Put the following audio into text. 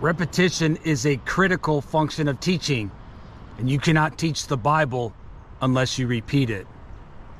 Repetition is a critical function of teaching, and you cannot teach the Bible unless you repeat it.